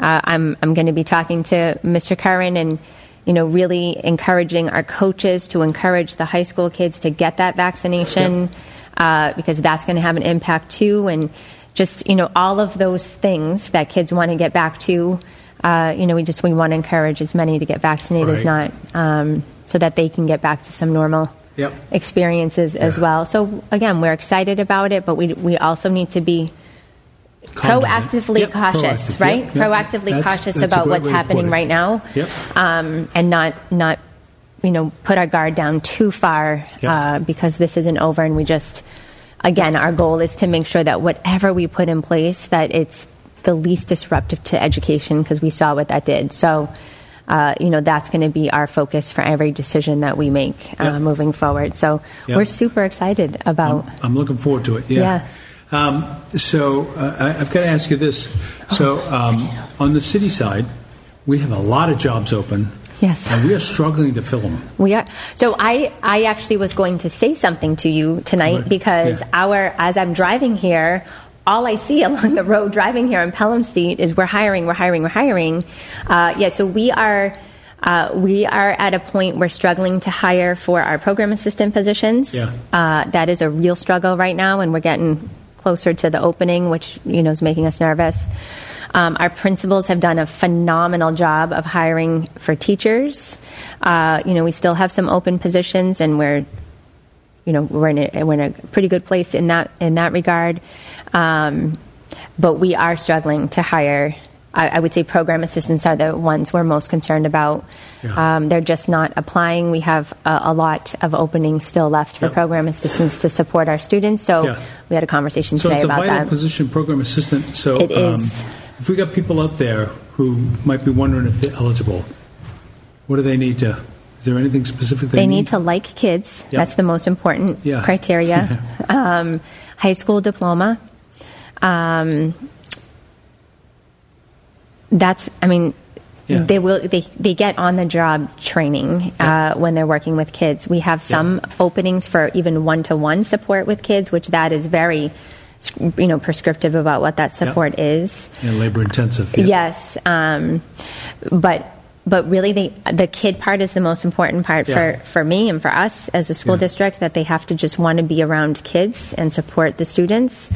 Uh, I'm I'm going to be talking to Mr. Curran and. You know, really encouraging our coaches to encourage the high school kids to get that vaccination uh, because that's going to have an impact too. And just you know, all of those things that kids want to get back to. Uh, you know, we just we want to encourage as many to get vaccinated as not, um, so that they can get back to some normal Yep. experiences as Yeah. well. So again, we're excited about it, but we we also need to be proactively Yep, cautious, proactive. right? Yep. Proactively That's- cautious that's about what's way to put happening right now, Yep. um, and not not you know put our guard down too far uh, because this isn't over, and we just again our goal is to make sure that whatever we put in place that it's the least disruptive to education because we saw what that did. So. Uh, you know that's going to be our focus for every decision that we make uh, Yep. moving forward. So Yep. we're super excited about. I'm, I'm looking forward to it. Yeah. Um, so uh, I, I've got to ask you this. So um, on the city side, we have a lot of jobs open. Yes. And we are struggling to fill them. We are. So I, I actually was going to say something to you tonight Right. because Yeah. our, as I'm driving here, all I see <laughs> along the road driving here on Pelham Street is we're hiring, we're hiring, we're hiring. Uh, yeah, so we are. Uh, we are at a point we're struggling to hire for our program assistant positions. Yeah. Uh, that is a real struggle right now, and we're getting closer to the opening, which you know is making us nervous. Um, our principals have done a phenomenal job of hiring for teachers. Uh, you know, we still have some open positions, and we're you know we're in a, we're in a pretty good place in that in that regard. Um, but we are struggling to hire. I, I, would say program assistants are the ones we're most concerned about. Yeah. Um, they're just not applying. We have a, a lot of openings still left for Yep. program assistants to support our students. So Yeah. we had a conversation So today it's a about vital that. position, program assistant. So It um, is. if we got people out there who might be wondering if they're eligible, what do they need to? Is there anything specific they, They need to like kids. That's the most important Yeah. criteria. <laughs> um, high school diploma. Um, that's, I mean, Yeah. they will they, they get on the job training uh, when they're working with kids. We have some openings for even one to one support with kids, which that is very, you know, prescriptive about what that support is. Yeah, labor intensive. yeah. Yes, um, but but really, they, the kid part is the most important part Yeah. for, for me and for us as a school Yeah. district. That they have to just want to be around kids and support the students.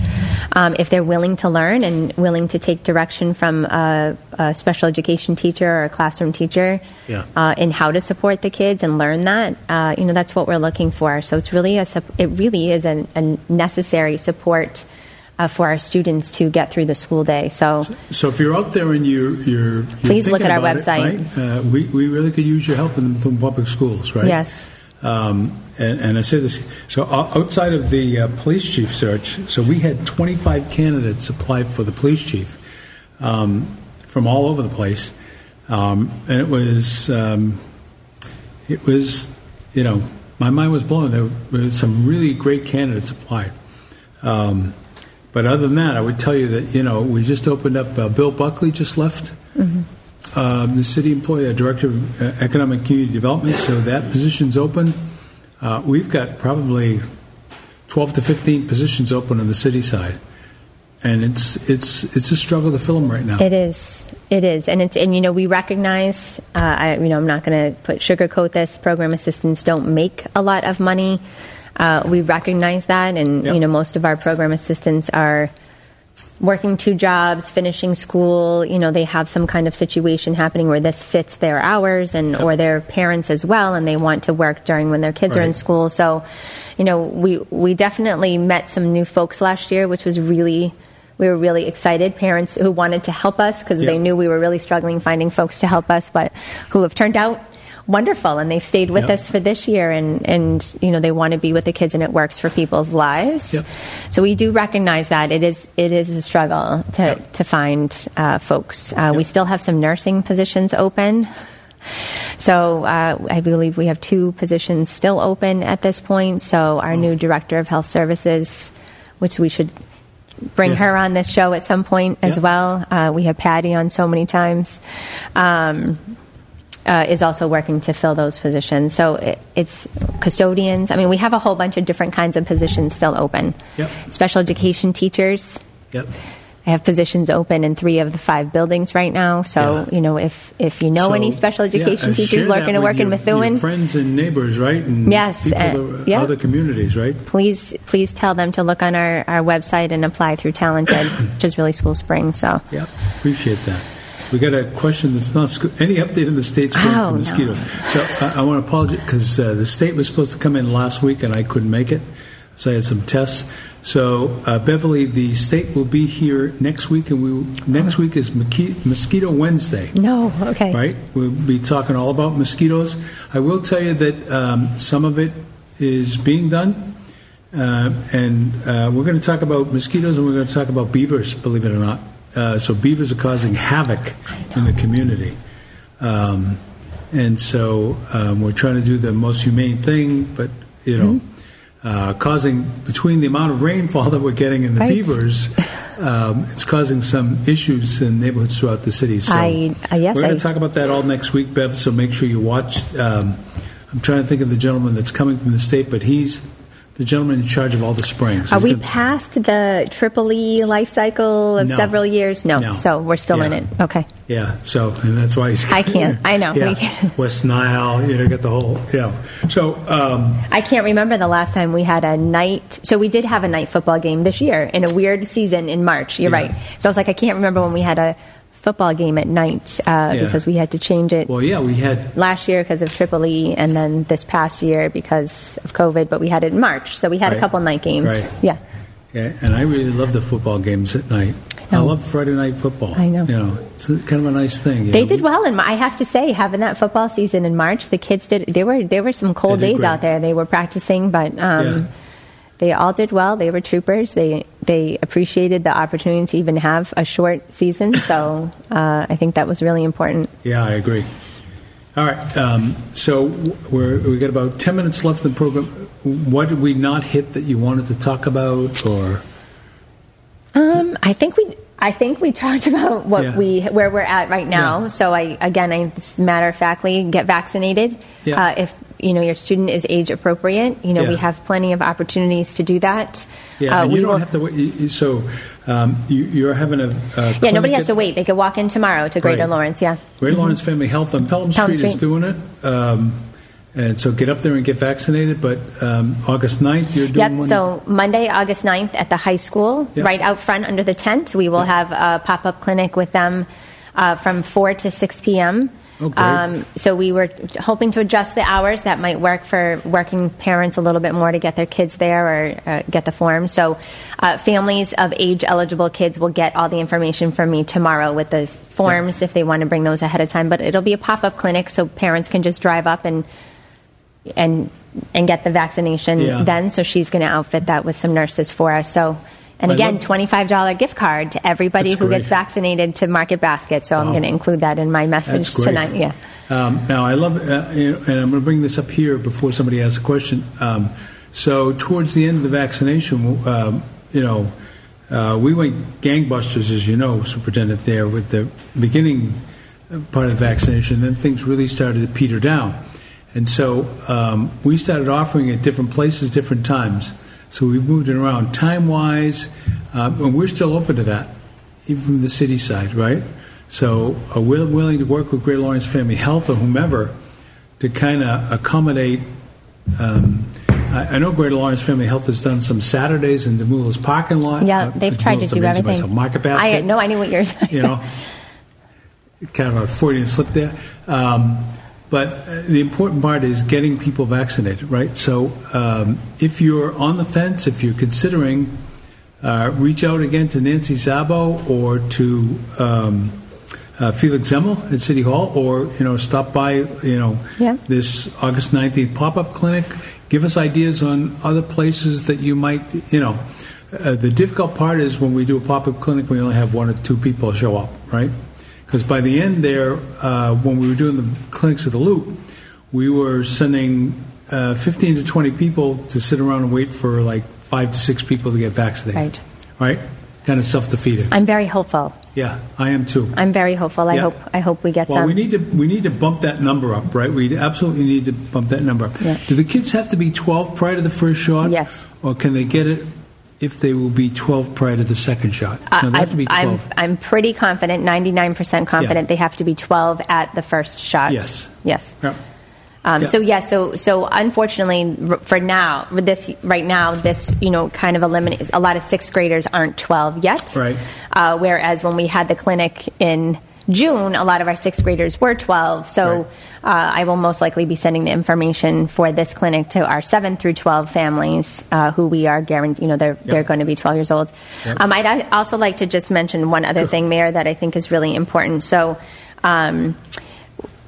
Um, if they're willing to learn and willing to take direction from a, a special education teacher or a classroom teacher Yeah. uh, in how to support the kids and learn that, uh, you know, that's what we're looking for. So it's really a it really is a, a necessary support. Uh, for our students to get through the school day. So, So if you're out there and you're, you're, you're Please look at our about it, website. right, uh, we, we really could use your help in the Methuen public schools, right? Yes. Um, and, and I say this, so outside of the uh, police chief search, so we had 25 candidates apply for the police chief um, from all over the place, um, and it was um, it was you know my mind was blown. There were some really great candidates applied. Um, but other than that, I would tell you that you know we just opened up. Uh, Bill Buckley just left, um, the city employee, uh, director of uh, economic community development. So that position's open. Uh, we've got probably twelve to fifteen positions open on the city side, and it's it's it's a struggle to fill them right now. It is. It is, and it's and you know we recognize. Uh, I you know I'm not going to put sugarcoat this. Program assistants don't make a lot of money. Uh, we recognize that, and Yep. you know most of our program assistants are working two jobs, finishing school. You know they have some kind of situation happening where this fits their hours, and Yep. or their parents as well, and they want to work during when their kids are in school. So, you know we we definitely met some new folks last year, which was really we were really excited. Parents who wanted to help us because Yeah. they knew we were really struggling finding folks to help us, but who have turned out wonderful and they stayed with Yeah. us for this year and and you know they want to be with the kids and it works for people's lives. Yep. So we do recognize that it is it is a struggle to Yep. to find uh, folks. Uh, We still have some nursing positions open. So uh, I believe we have two positions still open at this point. So our new director of health services, which we should bring Yeah. her on this show at some point as Yeah. well. Uh, we have Patty on so many times. Um, uh, is also working to fill those positions. So it, it's custodians. I mean, we have a whole bunch of different kinds of positions still open. Yep. Special education teachers. Yep. I have positions open in three of the five buildings right now. So Yeah. you know, if if you know So, any special education uh, teachers looking to work in Methuen, your friends and neighbors, right? And Yes, uh, yeah. other communities, right? please please tell them to look on our, our website and apply through Talented, which is really School Spring. So Yeah, appreciate that. We got a question that's not sco- any update in the state scoring Oh, for no. mosquitoes. So I, I want to apologize because uh, the state was supposed to come in last week and I couldn't make it, so I had some tests. So uh, Beverly, the state will be here next week, and we next week is Mosqui- Mosquito Wednesday. no, okay, Right? We'll be talking all about mosquitoes. I will tell you that um, some of it is being done. Uh, and uh, we're going to talk about mosquitoes and we're going to talk about beavers, believe it or not. Uh, so, beavers are causing havoc in the community. Um, and so, um, we're trying to do the most humane thing, but, you know, uh, causing, between the amount of rainfall that we're getting and the Right. beavers, um, it's causing some issues in neighborhoods throughout the city. So, I- uh, yes, we're going to talk about that all next week, Bev. So make sure you watch. Um, I'm trying to think of the gentleman that's coming from the state, but he's the gentleman in charge of all the springs. Are He's we gonna- past the triple E life cycle of No. several years? No. No. So we're still in it. Okay. Yeah, so and that's why he's. I can't. I know. Yeah. <laughs> West Nile. You know, get the whole. Yeah. So um, I can't remember the last time we had a night. So we did have a night football game this year in a weird season in March. You're Yeah. right. So I was like, I can't remember when we had a football game at night uh, Yeah. because we had to change it well, yeah, we had. last year because of Triple E, and then this past year because of COVID. But we had it in March, so we had Right. a couple night games. Right. Yeah. Yeah, and I really love the football games at night. I love Friday night football. I know. You know, it's kind of a nice thing. They know. did well, and I have to say, having that football season in March, the kids did. There were there were some cold days great. out there. They were practicing, but um, Yeah. They all did well. They were troopers. They they appreciated the opportunity to even have a short season. So uh, I think that was really important. Yeah, I agree. All right, um, so we're we got about ten minutes left in the program. What did we not hit that you wanted to talk about, or Um, I think we. I think we talked <laughs> about what Yeah. we where we're at right now. Yeah. So I again, I matter of factly get vaccinated. Yeah. Uh, if you know your student is age appropriate, you know we have plenty of opportunities to do that. yeah, Uh, and we you don't will- have to wait. So um, you, you're having a, a Yeah, nobody has at to wait. They could walk in tomorrow to Greater Right. Lawrence. Yeah. Great Lawrence Family Health on Pelham Pelham Street, is doing it. Um, and so get up there and get vaccinated. But um, August 9th, you're doing Yep. one. So Monday, August 9th at the high school, Yep. right out front under the tent, we will have a pop up clinic with them uh, from 4 to 6 p.m. Oh, great. so we were hoping to adjust the hours that might work for working parents a little bit more to get their kids there or uh, get the form. So uh, families of age eligible kids will get all the information from me tomorrow with the forms if they want to bring those ahead of time. But it'll be a pop up clinic so parents can just drive up and and and get the vaccination Yeah. then. So she's going to outfit that with some nurses for us. So, and I again, twenty five dollar gift card to everybody who great. gets vaccinated to Market Basket. So I'm going to include that in my message tonight. Yeah. Um, now, I love, uh, and I'm going to bring this up here before somebody asks a question. Um, so, towards the end of the vaccination, um, you know, uh, we went gangbusters, as you know, Superintendent, there with the beginning part of the vaccination. Then things really started to peter down. And so um, we started offering at different places, different times. So we moved it around time wise, um, and we're still open to that, even from the city side, right? So uh, we're willing to work with Great Lawrence Family Health or whomever to kind of accommodate. Um, I, I know Greater Lawrence Family Health has done some Saturdays in Demoulas parking lot. Yeah, Uh, they've tried to do everything. myself. Market basket I no, I knew what you're. you know, <laughs> kind of a Freudian slip there. Um, but uh, the important part is getting people vaccinated, right? So um, if you're on the fence, if you're considering, uh, reach out again to Nancy Zabo or to um, uh, Felix Zemmel at City Hall, or you know, stop by, you know, Yeah. this August 19th pop-up clinic. Give us ideas on other places that you might, you know. Uh, the difficult part is when we do a pop-up clinic, we only have one or two people show up, right? Because by the end there, uh, when we were doing the clinics at the Loop, we were sending uh, 15 to 20 people to sit around and wait for like five to six people to get vaccinated. Right. Right? Kind of self-defeating. I'm very hopeful. Yeah, I am too. I'm very hopeful. I Yeah. hope. I hope we get Well, some. we need to we need to bump that number up, right? We absolutely need to bump that number up. Yeah. Do the kids have to be 12 prior to the first shot? Yes. Or can they get it if they will be 12 prior to the second shot? No, they have to be 12. I'm, I'm pretty confident, 99% confident, Yeah. they have to be 12 at the first shot. Yes. Yes. Yeah. Um, Yeah. So yeah, so so unfortunately r- for now, with this right now, this you know kind of eliminates a lot of sixth graders aren't 12 yet. Right. Uh, whereas when we had the clinic in June, a lot of our sixth graders were 12. So Right. uh, I will most likely be sending the information for this clinic to our 7 through 12 families uh, who we are guaranteed, you know, they're, they're going to be 12 years old. Yep. Um, I'd also like to just mention one other thing, Mayor, that I think is really important. So um,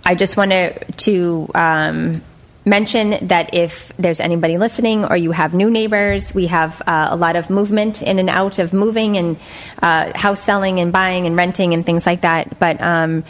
I just wanted to, to um, mention that if there's anybody listening or you have new neighbors, we have uh, a lot of movement in and out of moving and uh, house selling and buying and renting and things like that. But um,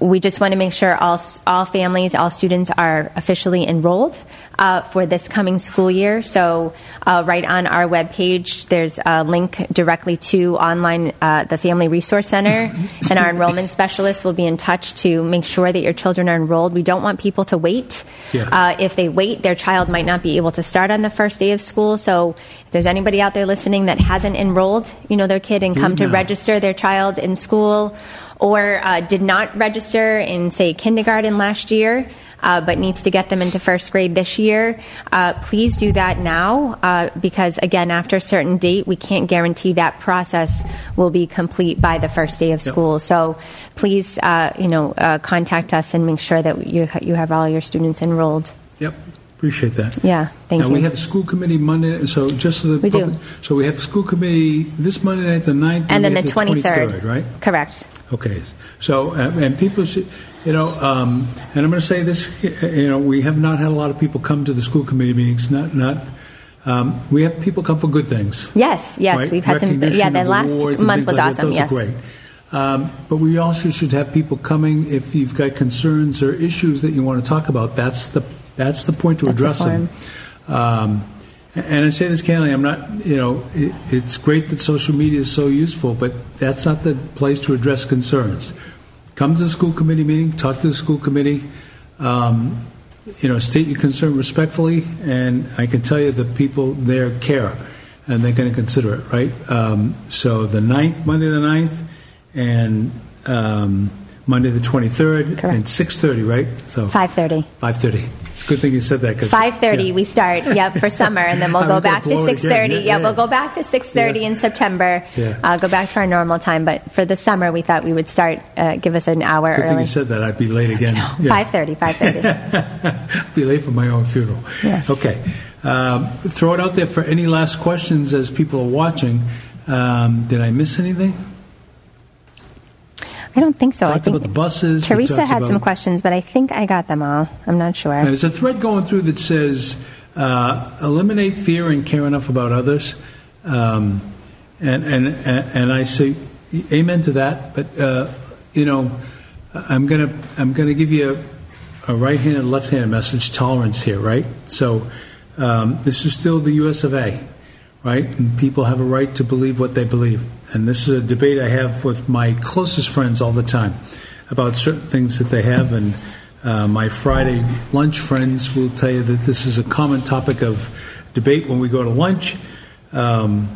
we just want to make sure all all families, all students are officially enrolled. Uh, for this coming school year. So, uh, right on our webpage, there's a link directly to online uh, the Family Resource Center, <laughs> and our enrollment specialist will be in touch to make sure that your children are enrolled. We don't want people to wait. Yeah. Uh, if they wait, their child might not be able to start on the first day of school. So, if there's anybody out there listening that hasn't enrolled, you know, their kid and come to register their child in school, or uh, did not register in, say, kindergarten last year. Uh, but needs to get them into first grade this year. Uh, please do that now uh, because, again, after a certain date, we can't guarantee that process will be complete by the first day of school. So please, uh, you know, uh, contact us and make sure that you you have all your students enrolled. Yep, appreciate that. Yeah, thank now, you. we have a school committee Monday, so just so the We do. public, so we have a school committee this Monday night, the 9th, and then the have 23rd, right? Correct. Okay, so, uh, and people should, you know, um, and I'm going to say this, you know, we have not had a lot of people come to the school committee meetings, not, not, um, we have people come for good things. Yes, yes, right? we've had some. Yeah, the last month was like that. awesome. Yes. great. Um, but we also should have people coming if you've got concerns or issues that you want to talk about. That's the that's the point to That's the address them. Um, and I say this candidly, I'm not, you know, it, it's great that social media is so useful, but that's not the place to address concerns. Come to the school committee meeting, talk to the school committee, um, you know, state your concern respectfully, and I can tell you that people there care, and they're going to consider it, right? Um, so the 9th, Monday the 9th, and um, Monday the 23rd, Correct. and 6.30, right? So 5:30. 5.30. It's a good thing you said that because 5:30 yeah. we start. Yep, for summer, and then we'll <laughs> I go was gonna back to blow it 6:30. Yeah, Yeah, yeah. we'll go back to 6:30 Yeah. in September. Yeah. Uh, go back to our normal time, but for the summer, we thought we would start. Uh, give us an hour Good thing early. you said that. I'd be late again. Yeah. 5:30. 5:30. <laughs> be late for my own funeral. Yeah. Okay. Um, throw it out there for any last questions as people are watching. Um, did I miss anything? I don't think so. I think about the buses. Teresa had some questions, but I think I got them all. I'm not sure. There's a thread going through that says uh, eliminate fear and care enough about others. Um, and, and, and I say amen to that. But, uh, you know, I'm going to I'm gonna give you a, a right handed, left handed message tolerance here, right? So um, this is still the US of A, right? And people have a right to believe what they believe. And this is a debate I have with my closest friends all the time about certain things that they have. And uh, my Friday lunch friends will tell you that this is a common topic of debate when we go to lunch. Um,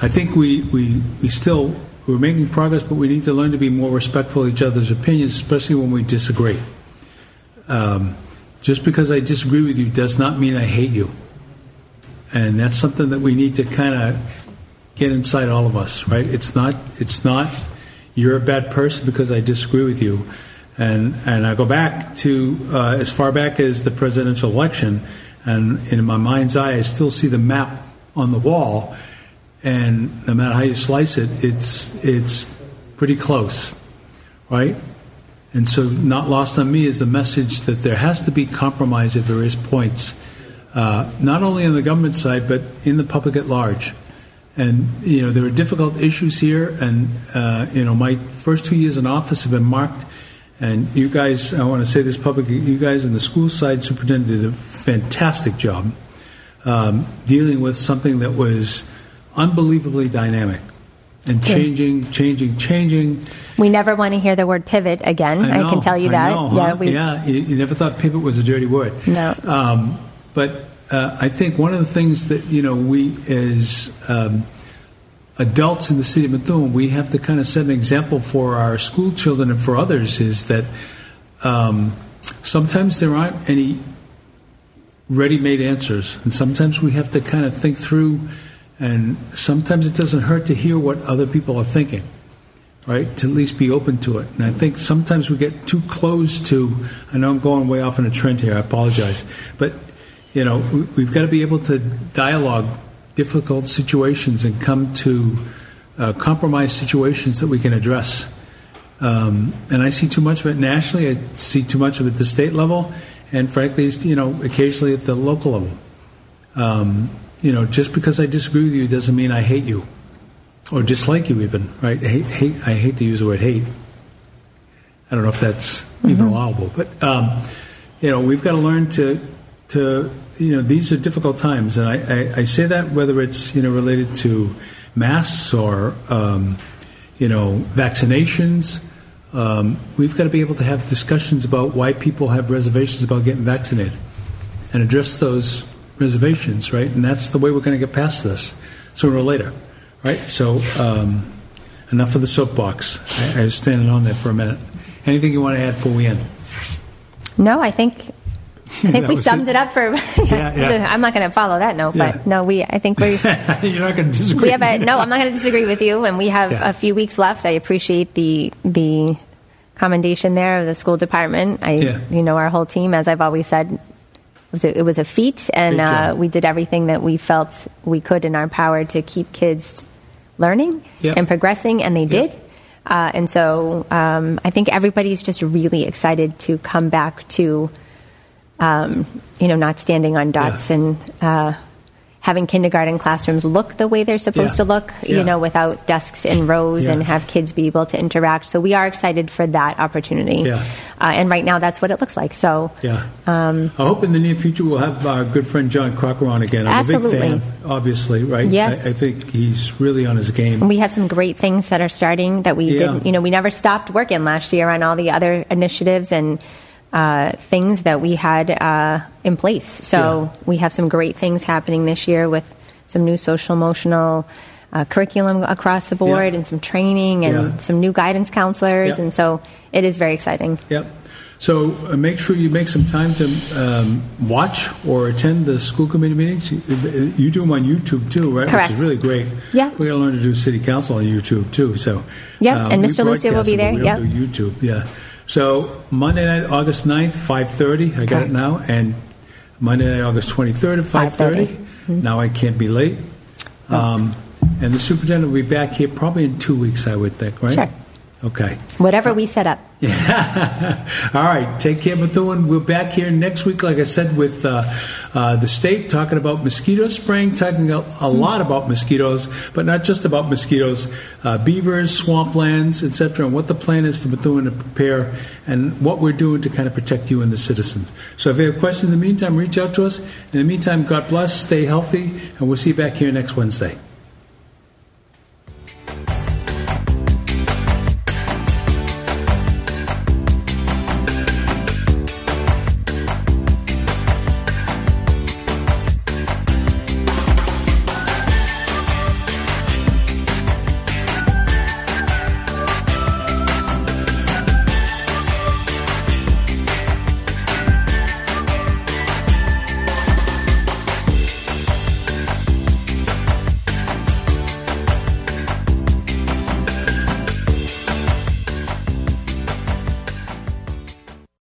I think we, we, we still we're making progress, but we need to learn to be more respectful of each other's opinions, especially when we disagree. Um, just because I disagree with you does not mean I hate you, and that's something that we need to kind of get inside all of us, right? It's not it's not you're a bad person because I disagree with you, and and I go back to uh, as far back as the presidential election, and in my mind's eye, I still see the map on the wall, and no matter how you slice it, it's it's pretty close, right? And so, not lost on me is the message that there has to be compromise at various points, uh, not only on the government side, but in the public at large. And, you know, there are difficult issues here, and, uh, you know, my first two years in office have been marked. And you guys, I want to say this publicly, you guys in the school side superintendent did a fantastic job um, dealing with something that was unbelievably dynamic and changing, changing, changing. we never want to hear the word pivot again. I, know, can tell you I that. know, yeah, we, yeah. You, you never thought pivot was a dirty word. No. Um, but uh, I think one of the things that you know we as um, adults in the city of Methuen, we have to kind of set an example for our school children and for others is that um, sometimes there aren't any ready-made answers, and sometimes we have to kind of think through. And sometimes it doesn't hurt to hear what other people are thinking right? To at least be open to it. And I think sometimes we get too close to, I know I'm going way off on a trend here, I apologize. But, you know, we- we've got to be able to dialogue difficult situations and come to uh, compromise situations that we can address. Um, and I see too much of it nationally, I see too much of it at the state level, and frankly, you know, occasionally at the local level. Um, you know, just because I disagree with you doesn't mean I hate you or dislike you even, right? Hate, hate, I hate to use the word hate. I don't know if that's even allowable, but um, you know, we've got to learn to to you know, these are difficult times, and I, I, I say that whether it's you know related to masks or um, you know vaccinations. Um, we've got to be able to have discussions about why people have reservations about getting vaccinated, and address those reservations, right? And that's the way we're going to get past this sooner or later, right? So, um, enough of the soapbox. I, I was standing on there for a minute. Anything you want to add before we end? No, I think I think <laughs> we summed it. it up for. <laughs> yeah. So I'm not going to follow that note, Yeah. but no, we. I think we. <laughs> You're not going to disagree. We have a, no. I'm not going to disagree with you, and we have Yeah. a few weeks left. I appreciate the the commendation there of the school department. I, Yeah. you know, our whole team, as I've always said, it was a, it was a feat, and uh, we did everything that we felt we could in our power to keep kids learning Yeah. and progressing, and they Yeah. did. Uh, and so um, I think everybody's just really excited to come back to, um, you know, not standing on dots Yeah. and uh, having kindergarten classrooms look the way they're supposed Yeah. to look, Yeah. you know, without desks in rows and have kids be able to interact. So we are excited for that opportunity. Yeah. Uh, and right now, that's what it looks like. So Yeah. Um, I hope in the near future we'll have our good friend John Crocker on again. I'm a Absolutely. big fan, obviously, right? Yes. I, I think he's really on his game. we have some great things that are starting that we didn't, you know, we never stopped working last year on all the other initiatives and uh, things that we had uh, in place. So Yeah. we have some great things happening this year with some new social emotional uh, curriculum across the board Yeah. and some training and Yeah. some new guidance counselors. Yeah. And so it is very exciting. Yep. So uh, make sure you make some time to um, watch or attend the school committee meetings. You, you do them on YouTube too, right? Correct. Which is really great. Yeah. We're going to learn to do city council on YouTube too. So Yeah, and Mr. Lucio will be there, do YouTube. Yeah. So Monday night, August 9th, 5:30. I got it now. And Monday night, August 23rd at 5:30. 5:30. Now I can't be late. Um, and the superintendent will be back here probably in two weeks, I would think, right? Sure. Okay. Whatever we set up. Yeah. <laughs> All right, take care, Methuen. We're back here next week, like I said, with uh, uh, the state talking about mosquito spraying, talking a, a lot about mosquitoes, but not just about mosquitoes, uh, beavers, swamplands, etc., and what the plan is for Methuen to prepare and what we're doing to kind of protect you and the citizens. So if you have questions in the meantime, reach out to us. In the meantime, God bless, stay healthy, and we'll see you back here next Wednesday.